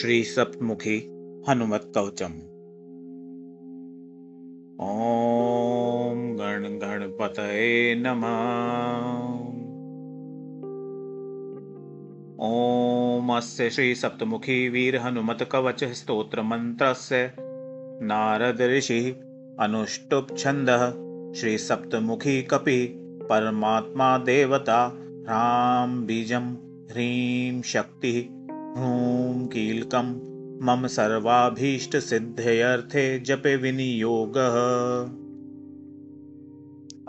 श्रीसप्तमुखी हनुमत्कवचम्। ॐ गण गणपतये नमः। ॐ अस्य श्रीसप्तमुखी वीरहनुमत्कवचस्तोत्रमन्त्रस्य नारदऋषिः अनुष्टुप्छन्दः। श्रीसप्तमुखी कपि परमात्मा देवता। ह्रां बीजं ह्रीं शक्तिः ह्रूं कीलकं। मम सर्वाभीष्टसिद्ध्यर्थे जपे विनियोगः।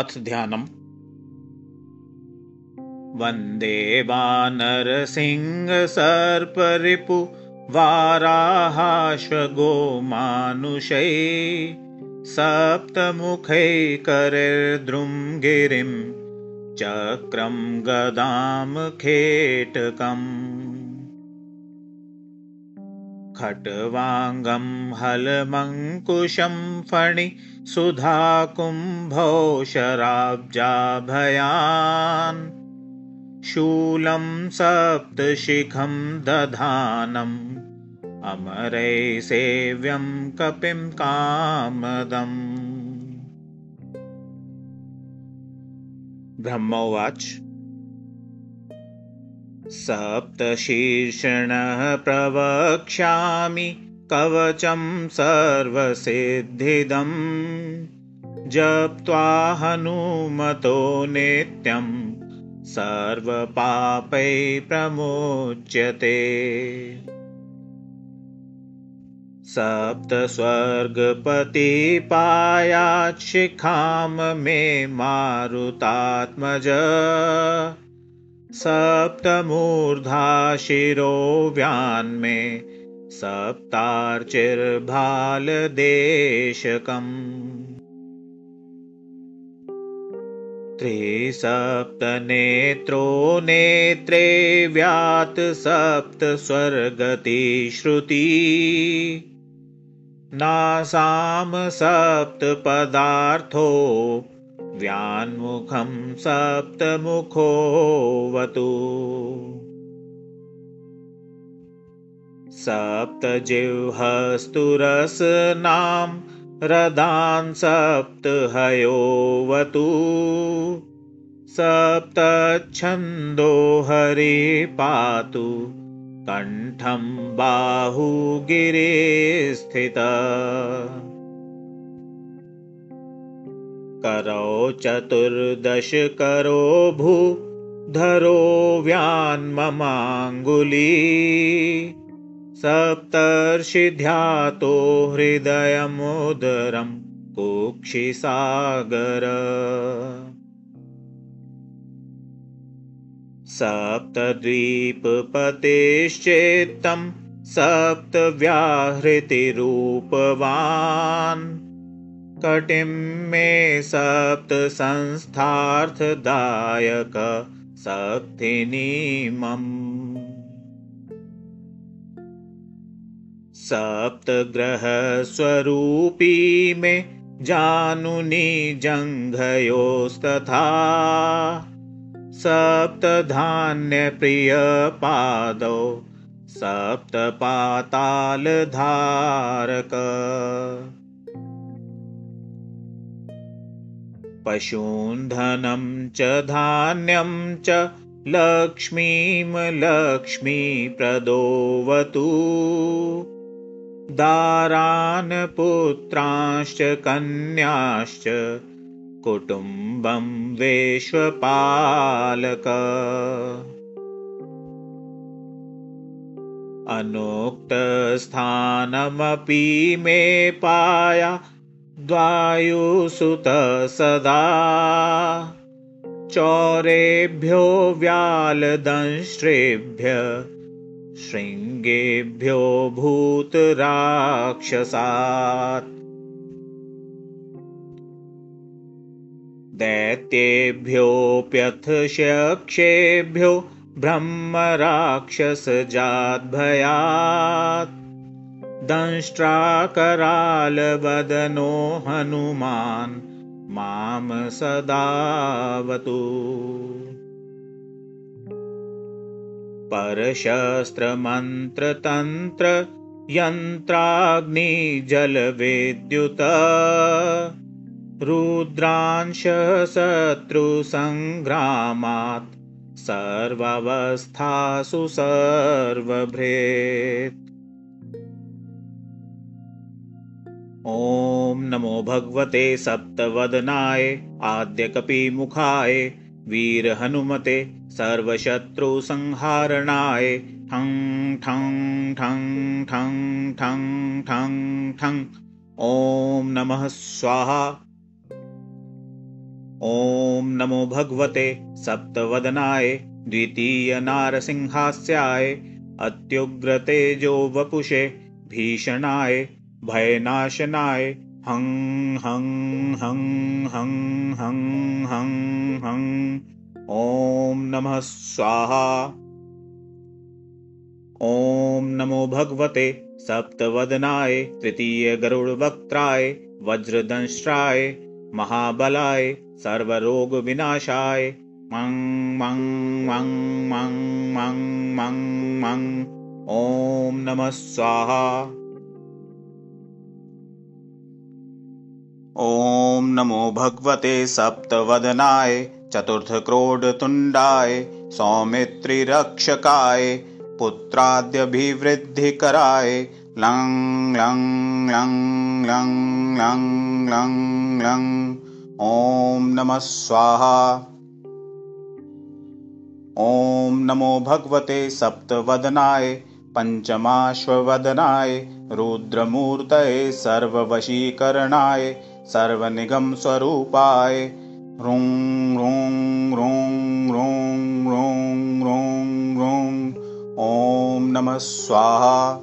अथ ध्यानम्। वन्दे वानरसिंहसर्परिपु वाराहाश्वगो मानुषै सप्तमुखैकरद्रुङ्गिरिं चक्रं गदां खेटकम् खट्वाङ्गं हलमङ्कुशं फणि सुधाकुम्भौ शराब्जाभयान् शूलं सप्तशिखं दधानम् अमरै सेव्यं कपिं कामदम्। ब्रह्मोवाच सप्तशीर्षणः प्रवक्ष्यामि कवचं सर्वसिद्धिदम्। जप्त्वा हनुमतो नित्यं सर्वपापै प्रमोच्यते। सप्तस्वर्गपतिपायाच्छिखां मे मारुतात्मज सप्तमूर्धा शिरो व्यान्मे सप्तार्चिर्भालदेशकम् त्रिसप्तनेत्रो नेत्रे व्यात् सप्तस्वर्गतिश्रुती। नासां सप्तपदार्थो व्यान्मुखं सप्तमुखोऽवतु। सप्तजिह्वस्तुरसनां रदान् सप्तहयोऽवतु। सप्तच्छन्दो हरि पातु कण्ठं बाहुगिरे स्थित करौ चतुर्दश करो भू धरो व्यान्ममाङ्गुली। सप्तर्षिध्यातो हृदयमुदरं कुक्षिसागर सप्तद्वीपपतेश्चेत्तं सप्तव्याहृतिरूपवान् कटिं मे सप्तसंस्थार्थदायक शक्तिनीमम् सप्तग्रहस्वरूपी मे जानुनि जङ्घयोस्तथा। सप्तधान्यप्रियपादौ सप्तपातालधारक पशून्धनं च धान्यं च लक्ष्मीं लक्ष्मीप्रदोवतु। दारान् पुत्रांश्च कन्याश्च कुटुम्बं वेश्वपालक। अनुक्तस्थानमपि मे पाया द्वायुसुत सदा। चौरेभ्यो व्यालदंष्ट्रेभ्य शृङ्गेभ्यो भूतराक्षसात्। दैत्येभ्योऽप्यथ शक्षेभ्यो ब्रह्मराक्षसजाद्भयात् दंष्ट्राकरालवदनो हनुमान् मां सदावतु परशस्त्रमन्त्रतन्त्र यन्त्राग्निजलविद्युत रुद्रांशशत्रुसङ्ग्रामात् सर्वावस्थासु सर्वभृत् ॐ नमो भगवते सप्तवदनाय आद्यकपिमुखाय वीरहनुमते सर्वशत्रुसंहारणाय ठं ठं ठं ठं ठं ठं ठं। ॐ नमः स्वाहा। ॐ नमो भगवते सप्तवदनाय द्वितीयनारसिंहास्याय अत्युग्रतेजो वपुषे भीषणाय भयनाशनाय हं हं हं हं हं हं हं। ॐ नमः स्वाहा। ॐ नमो भगवते सप्तवदनाय तृतीयगरुडवक्त्राय वज्रदंष्ट्राय महाबलाय सर्वरोगविनाशाय मं मं मं मं मं मं मं। ॐ नमः स्वाहा ॐ नमो भगवते सप्तवदनाय चतुर्थक्रोडतुण्डाय सौमित्रिरक्षकाय पुत्राद्यभिवृद्धिकराय लं लं लं लं लं लं लं ॐ नमः स्वाहा। ॐ नमो भगवते सप्तवदनाय पञ्चमाश्ववदनाय रुद्रमूर्तये सर्ववशीकरणाय सर्वनिगमस्वरूपाय ह्रूं ह्रूं ह्रूं ह्रूं ह्रूं ह्रूं ह्रूं ॐ नमः स्वाहा।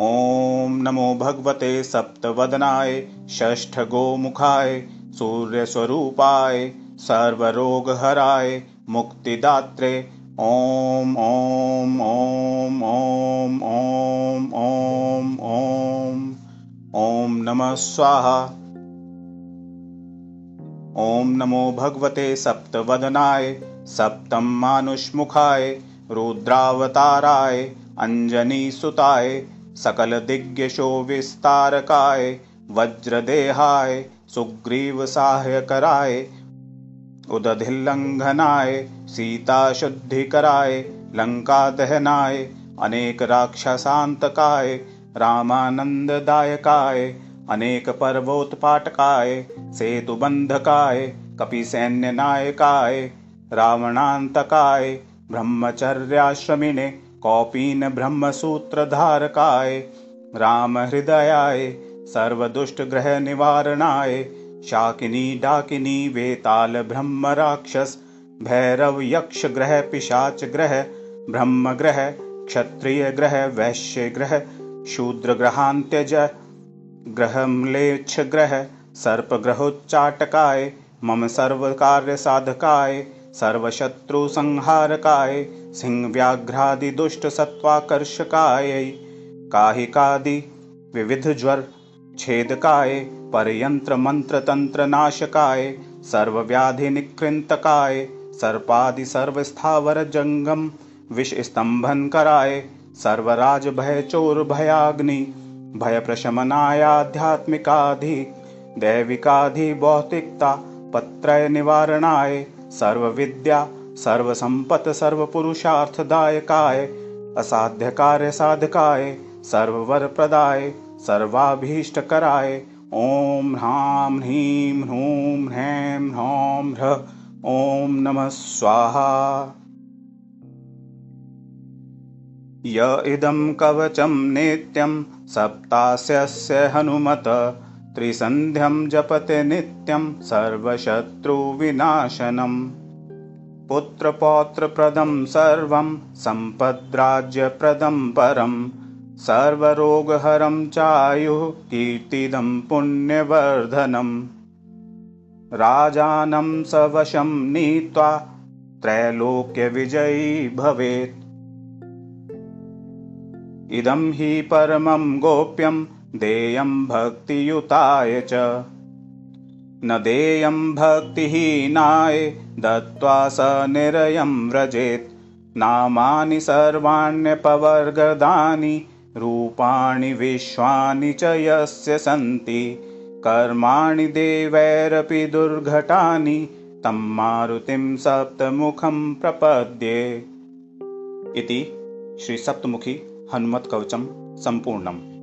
ॐ नमो भगवते सप्तवदनाय षष्ठगोमुखाय सूर्यस्वरूपाय सर्वरोगहराय मुक्तिदात्रे ॐ ॐ ॐ ॐ ॐ ॐ ॐ ॐ नमः स्वाहा। ॐ नमो भगवते सप्तवदनाय सप्तं मानुष्मुखाय रुद्रावताराय अञ्जनीसुताय सकलदिग्यशो विस्तारकाय वज्रदेहाय सुग्रीवसाह्यकराय उदधिल्लङ्घनाय सीताशुद्धिकराय लङ्कादहनाय अनेकराक्षसान्तकाय रामानन्ददायकाय अनेकपर्वोत्पाटकाय सेतुबन्धकाय कपिसैन्यनायकाय रावणान्तकाय ब्रह्मचर्याश्रमिणे कौपीन ब्रह्मसूत्रधारकाय रामहृदयाय सर्वदुष्टग्रहनिवारणाय शाकिनी डाकिनी वेताल ब्रह्मराक्षस भैरव यक्षग्रह पिशाचग्रह ब्रह्मग्रह क्षत्रियग्रह वैश्यग्रह शूद्र ग्रहांत्यज ग्रह लेच्छ ग्रह, सर्पग्रहोच्चाटकाय, मम सर्वकार्यसाधकाय सर्वशत्रुसंहारकाय सिंहव्याघ्रादिदुष्टसत्त्वाकर्षकाय काहिकादि विविधज्वर छेदकाय, परयन्त्रमन्त्रतन्त्रनाशकाय सर्वव्याधिनिकृन्तकाय स्तंभन विषस्तम्भनकराय सर्वराज भय चोर भयाग्नि भय प्रशमनायाध्यात्मिकाधि दैविकाधि भौतिकता, पत्रय निवारणाय, सर्वविद्या सर्वसंपत सर्वपुरुषार्थदायकाय असाध्य कार्य साधकाय सर्ववर प्रदाय सर्वाभीष्ट कराय ओम ह्राम ह्रीम ह्रूम ह्रैम ह्रौम ह्र, ओम नमः स्वाहा। य इदं कवचं नित्यं सप्तास्यस्य हनुमत त्रिसन्ध्यं जपते नित्यं सर्वशत्रुविनाशनम् पुत्रपौत्रप्रदं सर्वं सम्पद्राज्यप्रदं परं सर्वरोगहरं चायुः कीर्तिदं पुण्यवर्धनम् राजानं सवशं नीत्वा त्रैलोक्यविजयी भवेत् इदं हि परमं गोप्यं देयं भक्तियुताय च। न देयं भक्तिहीनाय दत्त्वा स निरयं व्रजेत्। नामानि सर्वाण्यपवर्गदानि रूपाणि विश्वानि च यस्य सन्ति। कर्माणि देवैरपि दुर्घटानि तं मारुतिं सप्तमुखं प्रपद्ये। इति श्रीसप्तमुखी हनुमत कवचम संपूर्णम।